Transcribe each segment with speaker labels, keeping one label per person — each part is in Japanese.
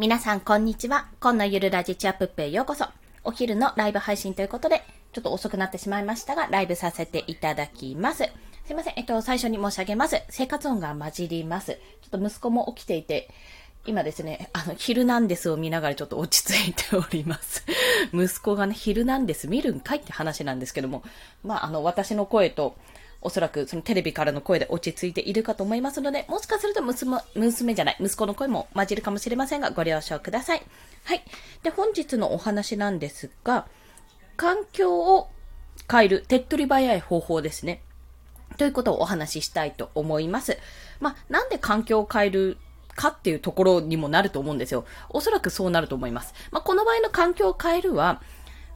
Speaker 1: 皆さん、こんにちは。今のゆるラジチアップッペへようこそ。お昼のライブ配信ということで、ちょっと遅くなってしまいましたが、ライブさせていただきます。すいません。えっと、最初に申し上げます。生活音が混じります。ちょっと息子も起きていて、今ですね、あの、ヒルナンデスを見ながらちょっと落ち着いております。息子がね、ヒルナンデス見るんかいって話なんですけども、まあ、あの、私の声と、おそらくそのテレビからの声で落ち着いているかと思いますので、もしかすると娘、娘じゃない、息子の声も混じるかもしれませんが、ご了承ください。はい。で、本日のお話なんですが、環境を変える手っ取り早い方法ですね。ということをお話ししたいと思います。まあ、なんで環境を変えるかっていうところにもなると思うんですよ。おそらくそうなると思います。まあ、この場合の環境を変えるは、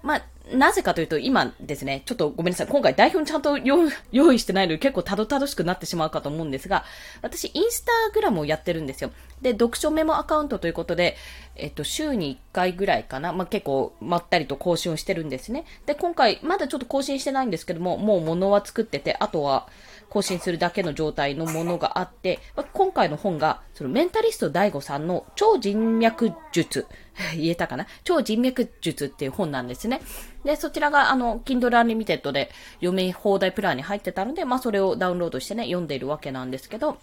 Speaker 1: まあ、なぜかというと、今ですね、ちょっとごめんなさい。今回台本ちゃんと用意してないので結構たどたどしくなってしまうかと思うんですが、私、インスタグラムをやってるんですよ。で、読書メモアカウントということで、えっと、週に1回ぐらいかな。まあ、結構、まったりと更新をしてるんですね。で、今回、まだちょっと更新してないんですけども、もう物は作ってて、あとは、更新するだけの状態のものがあって、まあ今回の本が、そのメンタリスト大悟さんの超人脈術、言えたかな？超人脈術っていう本なんですね。で、そちらが、あの、Kindle Unlimited で読み放題プランに入ってたので、まあ、それをダウンロードしてね、読んでいるわけなんですけど、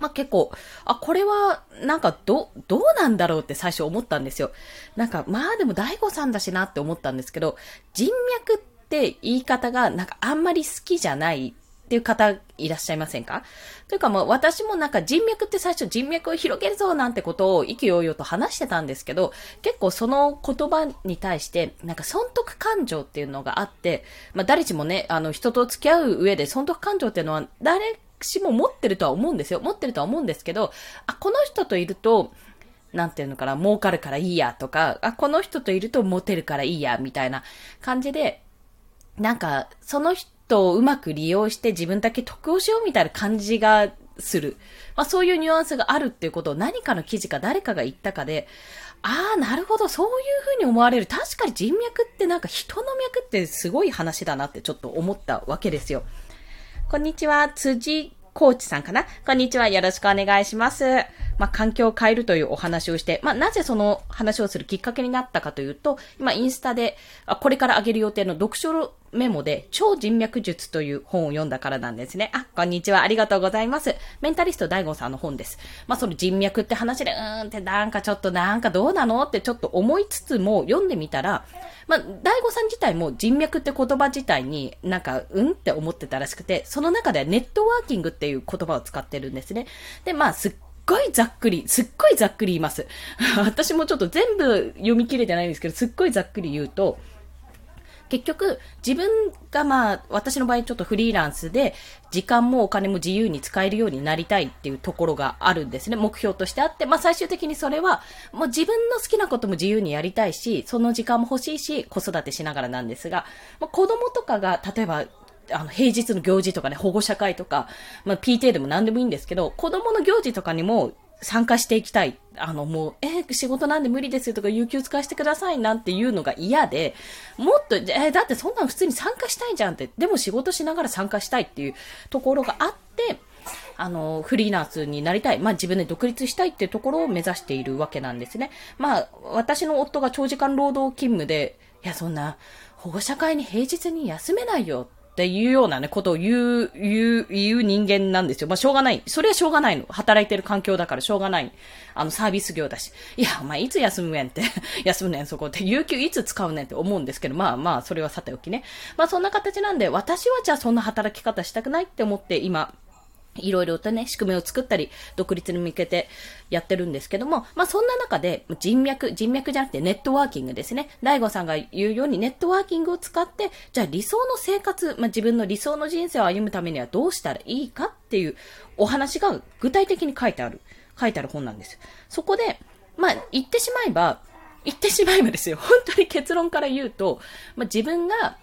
Speaker 1: まあ、結構、あ、これは、なんか、ど、どうなんだろうって最初思ったんですよ。なんか、まあでも、大悟さんだしなって思ったんですけど、人脈って言い方が、なんかあんまり好きじゃないっていう方いらっしゃいませんか？というかもう私もなんか人脈って最初人脈を広げるぞなんてことを意気揚々と話してたんですけど、結構その言葉に対してなんか損得感情っていうのがあって、まあ誰しもね、あの人と付き合う上で損得感情っていうのは誰しも持ってるとは思うんですよ。持ってるとは思うんですけど、あ、この人といると、なんていうのかな、儲かるからいいやとか、あ、この人といるとモテるからいいや、みたいな感じで、なんか、その人をうまく利用して自分だけ得をしようみたいな感じがする。まあそういうニュアンスがあるっていうことを何かの記事か誰かが言ったかで、ああ、なるほど、そういうふうに思われる。確かに人脈ってなんか人の脈ってすごい話だなってちょっと思ったわけですよ。こんにちは、辻コーチさんかなこんにちは。よろしくお願いします。まあ、環境を変えるというお話をして、まあ、なぜその話をするきっかけになったかというと、今、インスタで、これから上げる予定の読書メモで、超人脈術という本を読んだからなんですね。あ、こんにちは。ありがとうございます。メンタリスト大悟さんの本です。まあ、その人脈って話で、うーんってなんかちょっとなんかどうなのってちょっと思いつつも読んでみたら、まあ、大悟さん自体も人脈って言葉自体になんか、うんって思ってたらしくて、その中ではネットワーキングっていう言葉を使ってるんですね。で、まあ、すっごいざっくり、すっごいざっくり言います。私もちょっと全部読み切れてないんですけど、すっごいざっくり言うと、結局、自分がまあ、私の場合ちょっとフリーランスで、時間もお金も自由に使えるようになりたいっていうところがあるんですね。目標としてあって、まあ最終的にそれは、もう自分の好きなことも自由にやりたいし、その時間も欲しいし、子育てしながらなんですが、まあ、子供とかが、例えば、あの、平日の行事とかね、保護者会とか、まあ、PTA でも何でもいいんですけど、子供の行事とかにも参加していきたい。あの、もう、えー、仕事なんで無理ですとか、有給使わせてくださいなんていうのが嫌で、もっと、え、だってそんなの普通に参加したいじゃんって、でも仕事しながら参加したいっていうところがあって、あの、フリーランスになりたい。まあ自分で独立したいっていうところを目指しているわけなんですね。まあ、私の夫が長時間労働勤務で、いや、そんな、保護者会に平日に休めないよっていうようなね、ことを言う、言う、言う人間なんですよ。まあ、しょうがない。それはしょうがないの。働いてる環境だからしょうがない。あの、サービス業だし。いや、お前いつ休むねんって。休むねん、そこって。有給いつ使うねんって思うんですけど、まあまあ、それはさておきね。まあ、そんな形なんで、私はじゃあそんな働き方したくないって思って今、いろいろとね、仕組みを作ったり、独立に向けてやってるんですけども、まあそんな中で人脈、人脈じゃなくてネットワーキングですね。大悟さんが言うようにネットワーキングを使って、じゃあ理想の生活、まあ自分の理想の人生を歩むためにはどうしたらいいかっていうお話が具体的に書いてある、書いてある本なんです。そこで、まあ言ってしまえば、言ってしまえばですよ。本当に結論から言うと、まあ自分が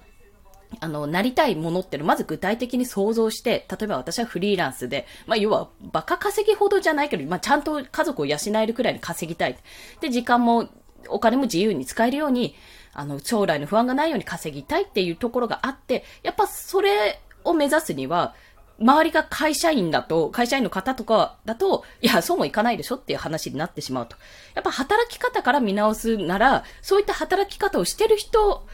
Speaker 1: あの、なりたいものってのまず具体的に想像して、例えば私はフリーランスで、まあ、要は、バカ稼ぎほどじゃないけど、まあ、ちゃんと家族を養えるくらいに稼ぎたい。で、時間も、お金も自由に使えるように、あの、将来の不安がないように稼ぎたいっていうところがあって、やっぱそれを目指すには、周りが会社員だと、会社員の方とかだと、いや、そうもいかないでしょっていう話になってしまうと。やっぱ働き方から見直すなら、そういった働き方をしてる人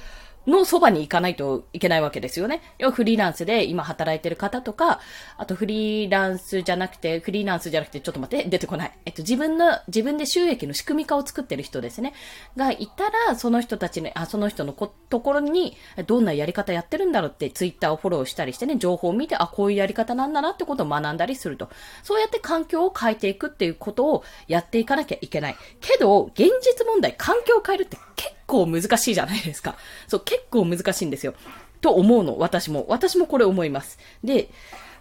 Speaker 1: のそばに行かないといけないわけですよね。要はフリーランスで今働いてる方とか、あとフリーランスじゃなくて、フリーランスじゃなくて、ちょっと待って、出てこない。えっと、自分の、自分で収益の仕組み化を作ってる人ですね。がいたら、その人たちね、あ、その人のこところに、どんなやり方やってるんだろうって、ツイッターをフォローしたりしてね、情報を見て、あ、こういうやり方なんだなってことを学んだりすると。そうやって環境を変えていくっていうことをやっていかなきゃいけない。けど、現実問題、環境を変えるって構難しいじゃないですか。そう、結構難しいんですよ。と思うの、私も。私もこれ思います。で、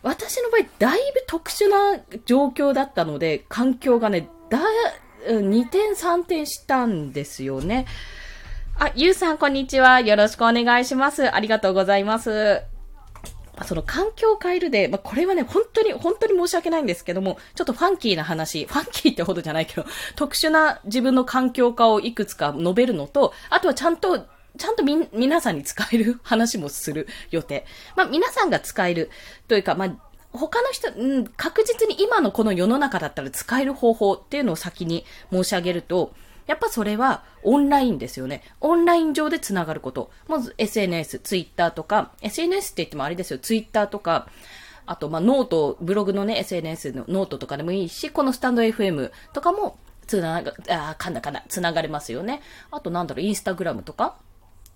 Speaker 1: 私の場合、だいぶ特殊な状況だったので、環境がね、だ、2点3点したんですよね。あ、ゆうさん、こんにちは。よろしくお願いします。ありがとうございます。まその環境を変えるで、まあ、これはね、本当に、本当に申し訳ないんですけども、ちょっとファンキーな話、ファンキーってほどじゃないけど、特殊な自分の環境化をいくつか述べるのと、あとはちゃんと、ちゃんとみ、皆さんに使える話もする予定。まあ、皆さんが使えるというか、まあ、他の人、うん、確実に今のこの世の中だったら使える方法っていうのを先に申し上げると、やっぱそれはオンラインですよね。オンライン上で繋がること。まず SNS、ツイッターとか、SNS って言ってもあれですよ、ツイッターとか、あと、まあ、ノート、ブログのね、SNS のノートとかでもいいし、このスタンド FM とかも、つなが、あ、噛んだ噛んだ、つながれますよね。あと、なんだろう、インスタグラムとか。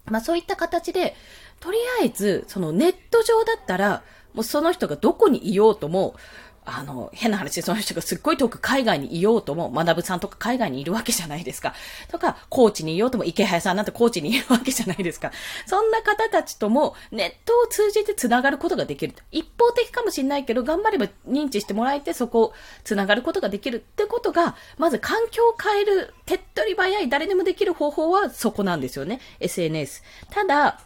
Speaker 1: まあ、そういった形で、とりあえず、そのネット上だったら、もうその人がどこにいようとも、あの、変な話でその人がすっごい遠く海外にいようとも、学さんとか海外にいるわけじゃないですか。とか、高知にいようとも、イケハヤさんなんて高知にいるわけじゃないですか。そんな方たちとも、ネットを通じて繋がることができる。一方的かもしれないけど、頑張れば認知してもらえて、そこを繋がることができるってことが、まず環境を変える、手っ取り早い、誰でもできる方法はそこなんですよね。SNS。ただ、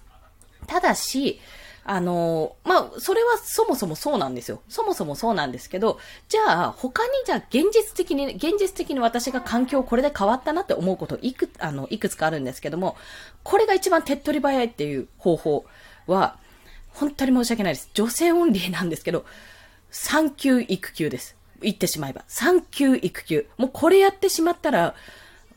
Speaker 1: ただし、あの、まあ、それはそもそもそうなんですよ。そもそもそうなんですけど、じゃあ、他にじゃあ、現実的に、現実的に私が環境これで変わったなって思うこといく、あの、いくつかあるんですけども、これが一番手っ取り早いっていう方法は、本当に申し訳ないです。女性オンリーなんですけど、産休育休です。言ってしまえば。産休育休。もうこれやってしまったら、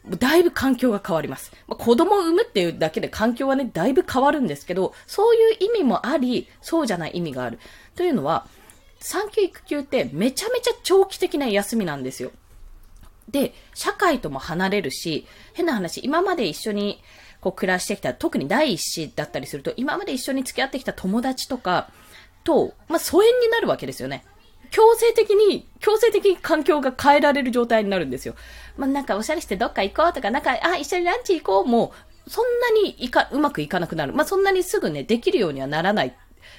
Speaker 1: だいぶ環境が変わります。まあ、子供を産むっていうだけで環境はね、だいぶ変わるんですけど、そういう意味もあり、そうじゃない意味がある。というのは、産休育休ってめちゃめちゃ長期的な休みなんですよ。で、社会とも離れるし、変な話、今まで一緒にこう暮らしてきた、特に第一子だったりすると、今まで一緒に付き合ってきた友達とかと、まあ、疎遠になるわけですよね。強制的に、強制的に環境が変えられる状態になるんですよ。まあ、なんかおしゃれしてどっか行こうとか、なんか、あ、一緒にランチ行こうもう、そんなにいか、うまくいかなくなる。まあ、そんなにすぐね、できるようにはならない。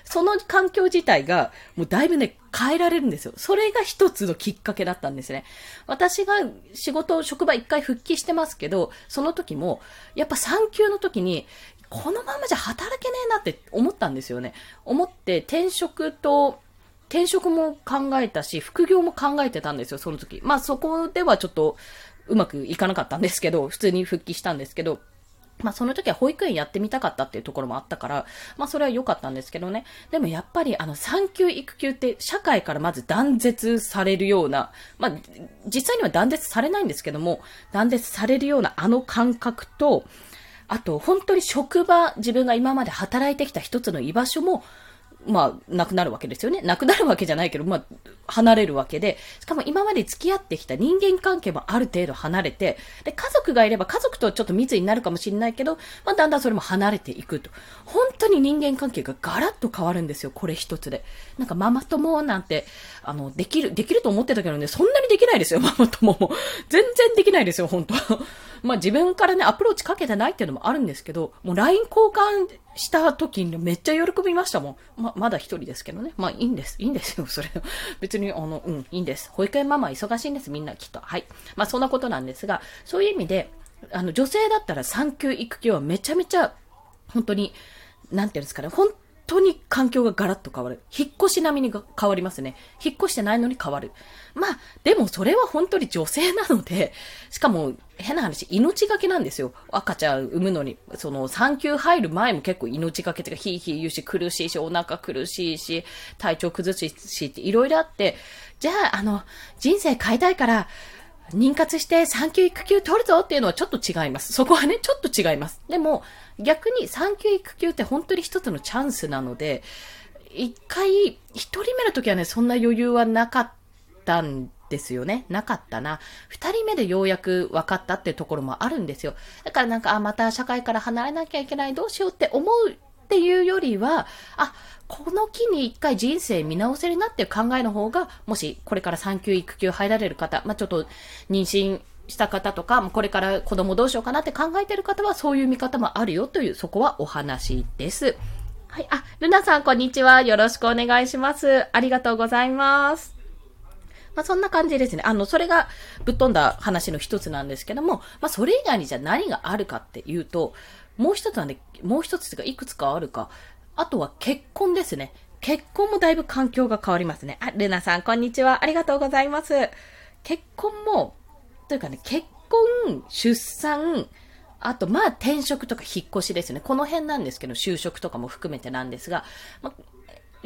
Speaker 1: その環境自体が、もうだいぶね、変えられるんですよ。それが一つのきっかけだったんですね。私が仕事、職場一回復帰してますけど、その時も、やっぱ産休の時に、このままじゃ働けねえなって思ったんですよね。思って転職と転職も考えたし、副業も考えてたんですよ、その時。まあそこではちょっとうまくいかなかったんですけど、普通に復帰したんですけど、まあその時は保育園やってみたかったっていうところもあったから、まあそれは良かったんですけどね。でもやっぱりあの産休育休って社会からまず断絶されるような、まあ実際には断絶されないんですけども、断絶されるようなあの感覚と、あと本当に職場、自分が今まで働いてきた一つの居場所もまあ、なくなるわけですよね。なくなるわけじゃないけど、まあ、離れるわけで、しかも今まで付き合ってきた人間関係もある程度離れて、で、家族がいれば家族とちょっと密になるかもしれないけど、まあ、だんだんそれも離れていくと。本当に人間関係がガラッと変わるんですよ、これ一つで。なんかママ友なんて、あの、できる、できると思ってたけどね、そんなにできないですよ、ママ友も。全然できないですよ、本当まあ自分からね、アプローチかけてないっていうのもあるんですけど、もう LINE 交換した時にめっちゃ喜びましたもん。ま、まだ一人ですけどね。まあいいんです。いいんですよ、それ。別に、あの、うん、いいんです。保育園ママ忙しいんです、みんなきっと。はい。まあそんなことなんですが、そういう意味で、あの、女性だったら産休育休はめちゃめちゃ、本当に、なんていうんですかね、本当に環境がガラッと変わる。引っ越し並みに変わりますね。引っ越してないのに変わる。まあ、でもそれは本当に女性なので、しかも変な話、命がけなんですよ。赤ちゃん産むのに。その産休入る前も結構命がけってか、ヒーヒー言うし、苦しいし、お腹苦しいし、体調崩ししっていろいろあって、じゃあ、あの、人生変えたいから、妊活して産休育休取るぞっていうのはちょっと違います。そこはね、ちょっと違います。でも、逆に産休育休って本当に一つのチャンスなので、一回、一人目の時はね、そんな余裕はなかったんですよね。なかったな。二人目でようやく分かったっていうところもあるんですよ。だからなんか、あ、また社会から離れなきゃいけない、どうしようって思うっていうよりは、あ、この機に一回人生見直せるなっていう考えの方が、もしこれから産休育休入られる方、まあ、ちょっと妊娠した方とか、これから子供どうしようかなって考えてる方は、そういう見方もあるよという、そこはお話です。はい。あ、ルナさん、こんにちは。よろしくお願いします。ありがとうございます。まあ、そんな感じですね。あの、それがぶっ飛んだ話の一つなんですけども、まあ、それ以外にじゃあ何があるかっていうと、もう一つはね、もう一つがいくつかあるか。あとは結婚ですね。結婚もだいぶ環境が変わりますね。あ、ルナさん、こんにちは。ありがとうございます。結婚も、というかね、結婚、出産、あと、まあ、転職とか引っ越しですね。この辺なんですけど、就職とかも含めてなんですが、まあ、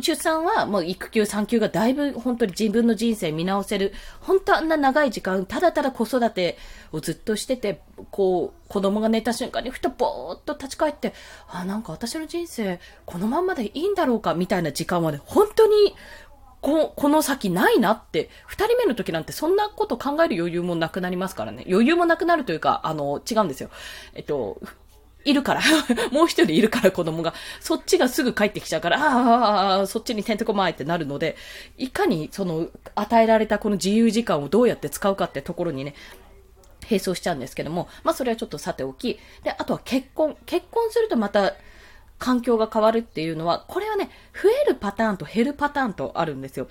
Speaker 1: 出産はもう育休、産休がだいぶ本当に自分の人生見直せる。本当あんな長い時間、ただただ子育てをずっとしてて、こう、子供が寝た瞬間にふとぼーっと立ち返って、あ、なんか私の人生、このまんまでいいんだろうか、みたいな時間はね、本当に、ここの先ないなって、二人目の時なんてそんなこと考える余裕もなくなりますからね。余裕もなくなるというか、あの、違うんですよ。えっと、いるから。もう一人いるから子供が。そっちがすぐ帰ってきちゃうから、ああ、そっちにてんてこまいってなるので、いかにその与えられたこの自由時間をどうやって使うかってところにね、並走しちゃうんですけども、まあそれはちょっとさておき。で、あとは結婚。結婚するとまた、環境が変わるっていうのは、これはね、増えるパターンと減るパターンとあるんですよ。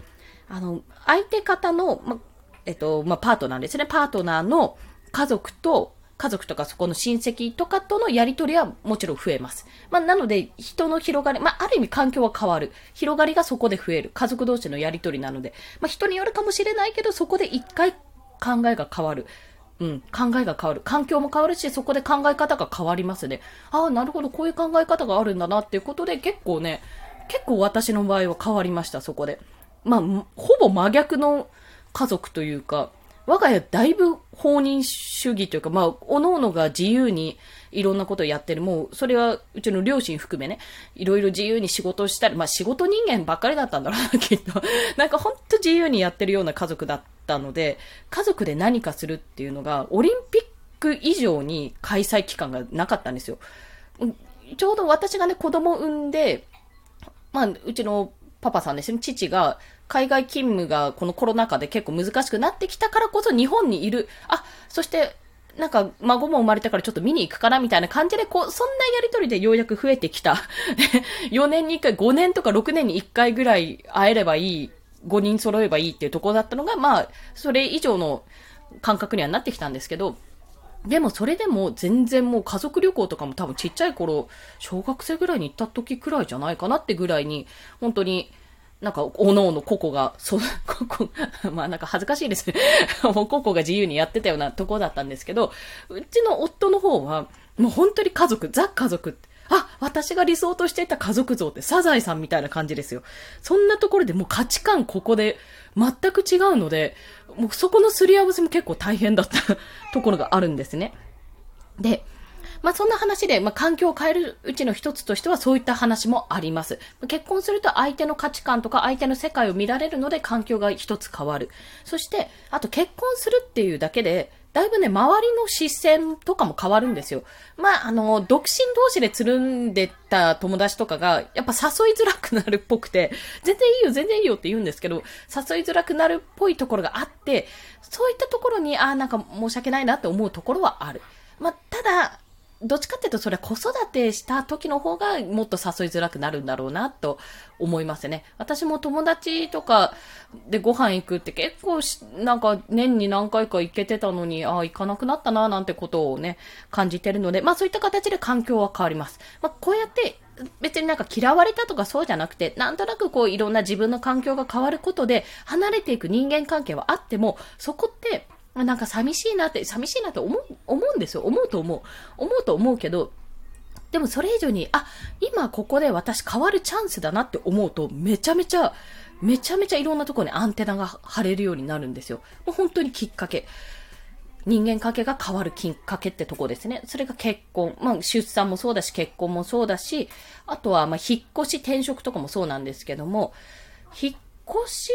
Speaker 1: あの、相手方の、ま、えっと、ま、パートナーですね。パートナーの家族と家族とかそこの親戚とかとのやりとりはもちろん増えます。まあ、なので、人の広がり、まあ、ある意味環境は変わる。広がりがそこで増える。家族同士のやりとりなので。まあ、人によるかもしれないけど、そこで一回考えが変わる。うん、考えが変わる。環境も変わるし、そこで考え方が変わりますね。ああ、なるほど、こういう考え方があるんだなっていうことで、結構ね、結構私の場合は変わりました、そこで。まあ、ほぼ真逆の家族というか、我が家だいぶ放任主義というか、まあ、おのおのが自由にいろんなことをやってる。もう、それはうちの両親含めね、いろいろ自由に仕事をしたり、まあ仕事人間ばっかりだったんだろうな、きっと。なんかほんと自由にやってるような家族だったたので、家族で何かするっていうのが、オリンピック以上に開催期間がなかったんですよ。ちょうど私がね、子供産んで、まあ、うちのパパさんですね、父が、海外勤務がこのコロナ禍で結構難しくなってきたからこそ日本にいる。あ、そしてなんか、孫も生まれたからちょっと見に行くかなみたいな感じで、こう、そんなやりとりでようやく増えてきた。4年に1回、5年とか6年に1回ぐらい会えればいい、5人揃えばいいっていうところだったのが、まあ、それ以上の感覚にはなってきたんですけど、でもそれでも全然もう家族旅行とかも多分ちっちゃい頃、小学生ぐらいに行った時くらいじゃないかなってぐらいに、本当になんか、おのおの個々が、そう、個々、まあなんか恥ずかしいですね。もう個々が自由にやってたようなとこだったんですけど、うちの夫の方は、もう本当に家族、ザ家族あ、私が理想としていた家族像ってサザエさんみたいな感じですよ。そんなところでもう価値観ここで全く違うので、もうそこのすり合わせも結構大変だったところがあるんですね。で、まあそんな話で、まあ環境を変えるうちの一つとしてはそういった話もあります。結婚すると相手の価値観とか相手の世界を見られるので環境が一つ変わる。そして、あと結婚するっていうだけで、だいぶね、周りの視線とかも変わるんですよ。まあ、あの、独身同士でつるんでた友達とかが、やっぱ誘いづらくなるっぽくて、全然いいよ、全然いいよって言うんですけど、誘いづらくなるっぽいところがあって、そういったところに、ああ、なんか申し訳ないなって思うところはある。まあ、ただ、どっちかっていうと、それは子育てした時の方がもっと誘いづらくなるんだろうなと思いますね。私も友達とかでご飯行くって結構なんか年に何回か行けてたのに、ああ、行かなくなったななんてことをね、感じてるので、まあそういった形で環境は変わります。まあこうやって別になんか嫌われたとかそうじゃなくて、なんとなくこういろんな自分の環境が変わることで離れていく人間関係はあっても、そこって、なんか寂しいなって、寂しいなと思う、思うんですよ。思うと思う。思うと思うけど、でもそれ以上に、あ、今ここで私変わるチャンスだなって思うと、めちゃめちゃ、めちゃめちゃいろんなところにアンテナが張れるようになるんですよ。もう本当にきっかけ。人間関係が変わるきっかけってとこですね。それが結婚。まあ、出産もそうだし、結婚もそうだし、あとは、ま、引っ越し、転職とかもそうなんですけども、引っし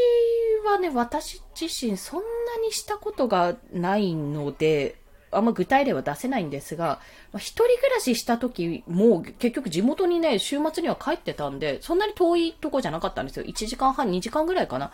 Speaker 1: はね、私自身そんなにしたことがないので、あんま具体例は出せないんですが、まあ、一人暮らしした時も結局地元にね、週末には帰ってたんで、そんなに遠いとこじゃなかったんですよ。1時間半、2時間ぐらいかな。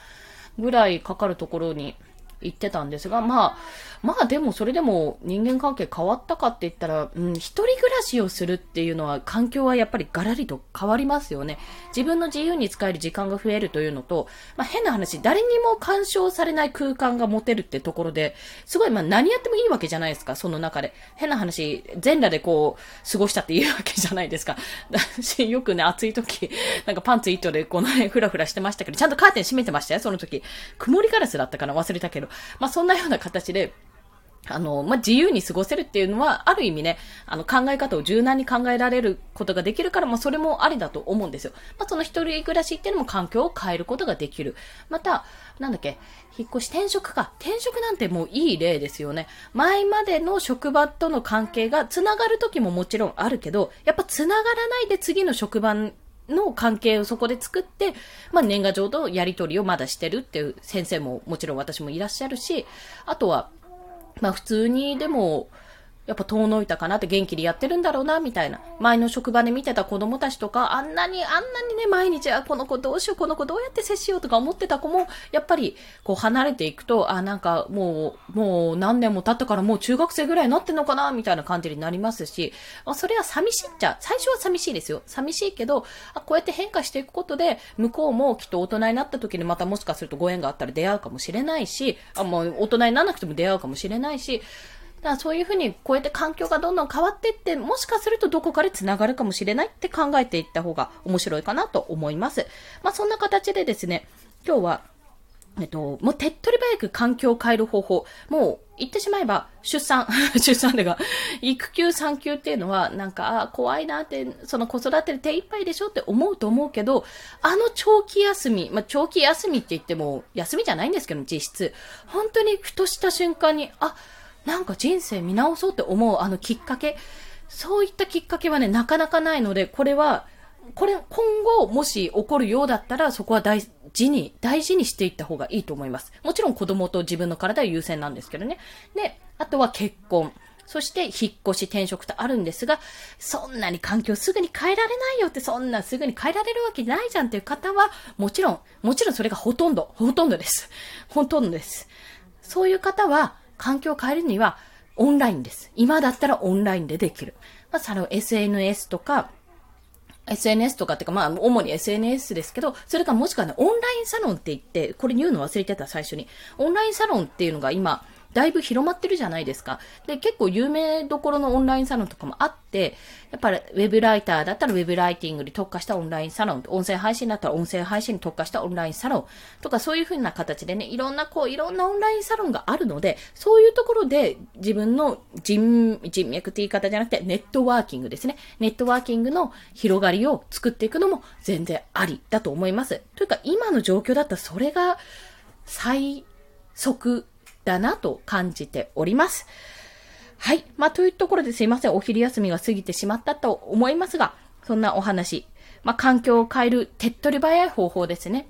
Speaker 1: ぐらいかかるところに言ってたんですが、まあ、まあでもそれでも人間関係変わったかって言ったら、うん、一人暮らしをするっていうのは環境はやっぱりガラリと変わりますよね。自分の自由に使える時間が増えるというのと、まあ変な話、誰にも干渉されない空間が持てるってところで、すごいまあ何やってもいいわけじゃないですか、その中で。変な話、全裸でこう、過ごしたって言うわけじゃないですか。私 よくね、暑い時、なんかパンツ一丁でこの辺ふらふらしてましたけど、ちゃんとカーテン閉めてましたよ、その時。曇りガラスだったかな忘れたけど。まあ、そんなような形で、あの、まあ、自由に過ごせるっていうのは、ある意味ね、あの、考え方を柔軟に考えられることができるから、まあ、それもありだと思うんですよ。まあ、その一人暮らしっていうのも環境を変えることができる。また、なんだっけ、引っ越し、転職か。転職なんてもういい例ですよね。前までの職場との関係が繋がる時ももちろんあるけど、やっぱ繋がらないで次の職場の関係をそこで作って、まあ、年賀状とやり取りをまだしてるっていう先生ももちろん私もいらっしゃるし、あとは、まあ、普通にでも、やっぱ遠のいたかなって元気にやってるんだろうな、みたいな。前の職場で見てた子供たちとか、あんなに、あんなにね、毎日、あ、この子どうしよう、この子どうやって接しようとか思ってた子も、やっぱり、こう離れていくと、あ、なんかもう、もう何年も経ったからもう中学生ぐらいになってんのかな、みたいな感じになりますし、まあ、それは寂しいっちゃ、最初は寂しいですよ。寂しいけど、あ、こうやって変化していくことで、向こうもきっと大人になった時にまたもしかするとご縁があったら出会うかもしれないし、あ、もう大人にならなくても出会うかもしれないし、だからそういうふうにこうやって環境がどんどん変わっていって、もしかするとどこかで繋がるかもしれないって考えていった方が面白いかなと思います。まあそんな形でですね、今日は、えっと、もう手っ取り早く環境を変える方法。もう言ってしまえば、出産、出産でが、育休産休っていうのは、なんか、あ怖いなって、その子育てで手一杯でしょって思うと思うけど、あの長期休み、まあ、長期休みって言っても、休みじゃないんですけど、実質。本当にふとした瞬間に、あ、なんか人生見直そうって思うあのきっかけ、そういったきっかけはね、なかなかないので、これは、これ、今後、もし起こるようだったら、そこは大事に、大事にしていった方がいいと思います。もちろん子供と自分の体は優先なんですけどね。で、あとは結婚。そして、引っ越し、転職とあるんですが、そんなに環境すぐに変えられないよって、そんなすぐに変えられるわけないじゃんっていう方は、もちろん、もちろんそれがほとんど、ほとんどです。ほとんどです。そういう方は、環境を変えるには、オンラインです。今だったらオンラインでできる。まあ、その SNS とか、SNS とかっていうか、まあ、主に SNS ですけど、それかもしくはね、オンラインサロンって言って、これ言うの忘れてた、最初に。オンラインサロンっていうのが今、だいぶ広まってるじゃないですか。で、結構有名どころのオンラインサロンとかもあって、やっぱりウェブライターだったらウェブライティングに特化したオンラインサロン、音声配信だったら音声配信に特化したオンラインサロンとかそういう風な形でね、いろんなこう、いろんなオンラインサロンがあるので、そういうところで自分の人、人脈って言い方じゃなくてネットワーキングですね。ネットワーキングの広がりを作っていくのも全然ありだと思います。というか今の状況だったらそれが最速だなと感じております。はい。まあ、というところですいません。お昼休みが過ぎてしまったと思いますが、そんなお話。まあ、環境を変える手っ取り早い方法ですね。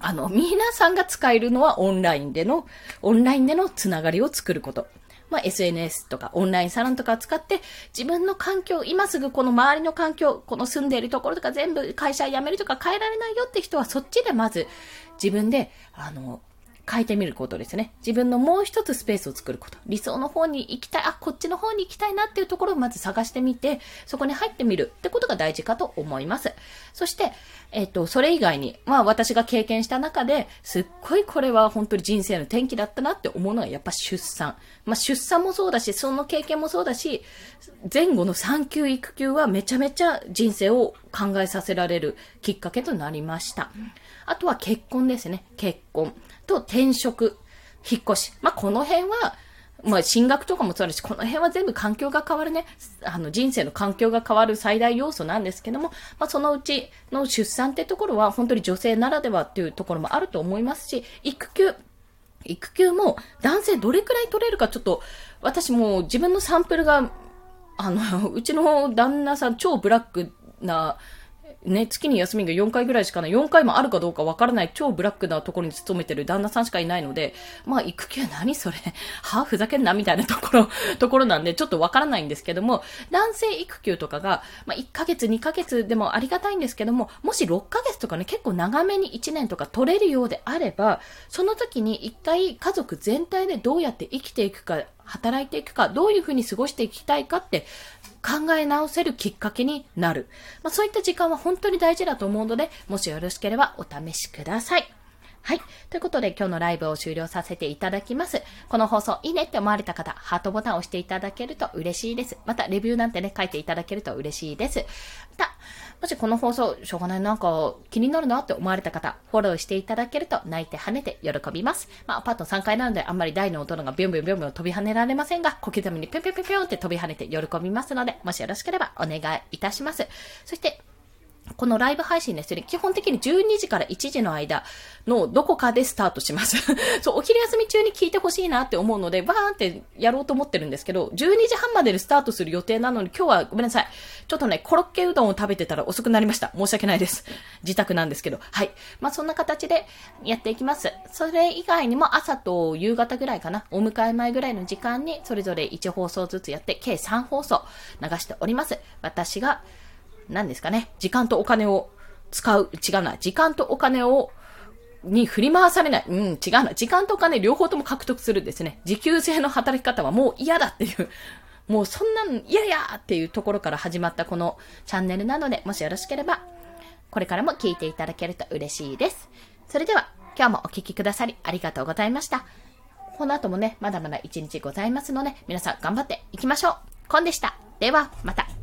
Speaker 1: あの、皆さんが使えるのはオンラインでの、オンラインでのつながりを作ること。まあ、SNS とかオンラインサロンとかを使って自分の環境、今すぐこの周りの環境、この住んでいるところとか全部会社辞めるとか変えられないよって人はそっちでまず自分で、あの、変えてみることですね。自分のもう一つスペースを作ること。理想の方に行きたい、あ、こっちの方に行きたいなっていうところをまず探してみて、そこに入ってみるってことが大事かと思います。そして、えっ、と、それ以外に、まあ私が経験した中で、すっごいこれは本当に人生の転機だったなって思うのはやっぱ出産。まあ出産もそうだし、その経験もそうだし、前後の産休育休はめちゃめちゃ人生を考えさせられるきっかけとなりました。あとは結婚ですね。結婚。と転職、引っ越し。まあ、この辺は、まあ、進学とかもそうだし、この辺は全部環境が変わるね。あの、人生の環境が変わる最大要素なんですけども、まあ、そのうちの出産ってところは、本当に女性ならではっていうところもあると思いますし、育休、育休も男性どれくらい取れるかちょっと、私も自分のサンプルが、あの、うちの旦那さん超ブラックなね、月に休みが4回ぐらいしかない、4回もあるかどうかわからない超ブラックなところに勤めてる旦那さんしかいないので、まあ、育休何それ？はふざけんなみたいなところ、ところなんで、ちょっとわからないんですけども、男性育休とかが、まあ、1ヶ月、2ヶ月でもありがたいんですけども、もし6ヶ月とかね、結構長めに1年とか取れるようであれば、その時に一回家族全体でどうやって生きていくか、働いていくか、どういうふうに過ごしていきたいかって考え直せるきっかけになる。まあ、そういった時間は本当に大事だと思うので、もしよろしければお試しください。はい。ということで今日のライブを終了させていただきます。この放送いいねって思われた方、ハートボタンを押していただけると嬉しいです。また、レビューなんてね、書いていただけると嬉しいです。また、もしこの放送、しょうがない、なんか気になるなって思われた方、フォローしていただけると泣いて跳ねて喜びます。まあ、アパート3階なのであんまり大の音がビュンビュンビュンビュン飛び跳ねられませんが、小刻みにぴょんぴょんぴょんぴょんって飛び跳ねて喜びますので、もしよろしければお願いいたします。そして、このライブ配信ですね、基本的に12時から1時の間のどこかでスタートします。そう、お昼休み中に聞いてほしいなって思うので、バーンってやろうと思ってるんですけど、12時半まででスタートする予定なのに、今日はごめんなさい。ちょっとね、コロッケうどんを食べてたら遅くなりました。申し訳ないです。自宅なんですけど。はい。まあ、そんな形でやっていきます。それ以外にも朝と夕方ぐらいかな、お迎え前ぐらいの時間に、それぞれ1放送ずつやって、計3放送流しております。私が何ですかね、時間とお金を使う、違うな、時間とお金を、に振り回されない。うん、違うな。時間とお金両方とも獲得するんですね。時給制の働き方はもう嫌だっていう、もうそんなん嫌やっていうところから始まったこのチャンネルなので、もしよろしければ、これからも聞いていただけると嬉しいです。それでは、今日もお聴きくださりありがとうございました。この後もね、まだまだ一日ございますので、皆さん頑張っていきましょう。コンでした。では、また。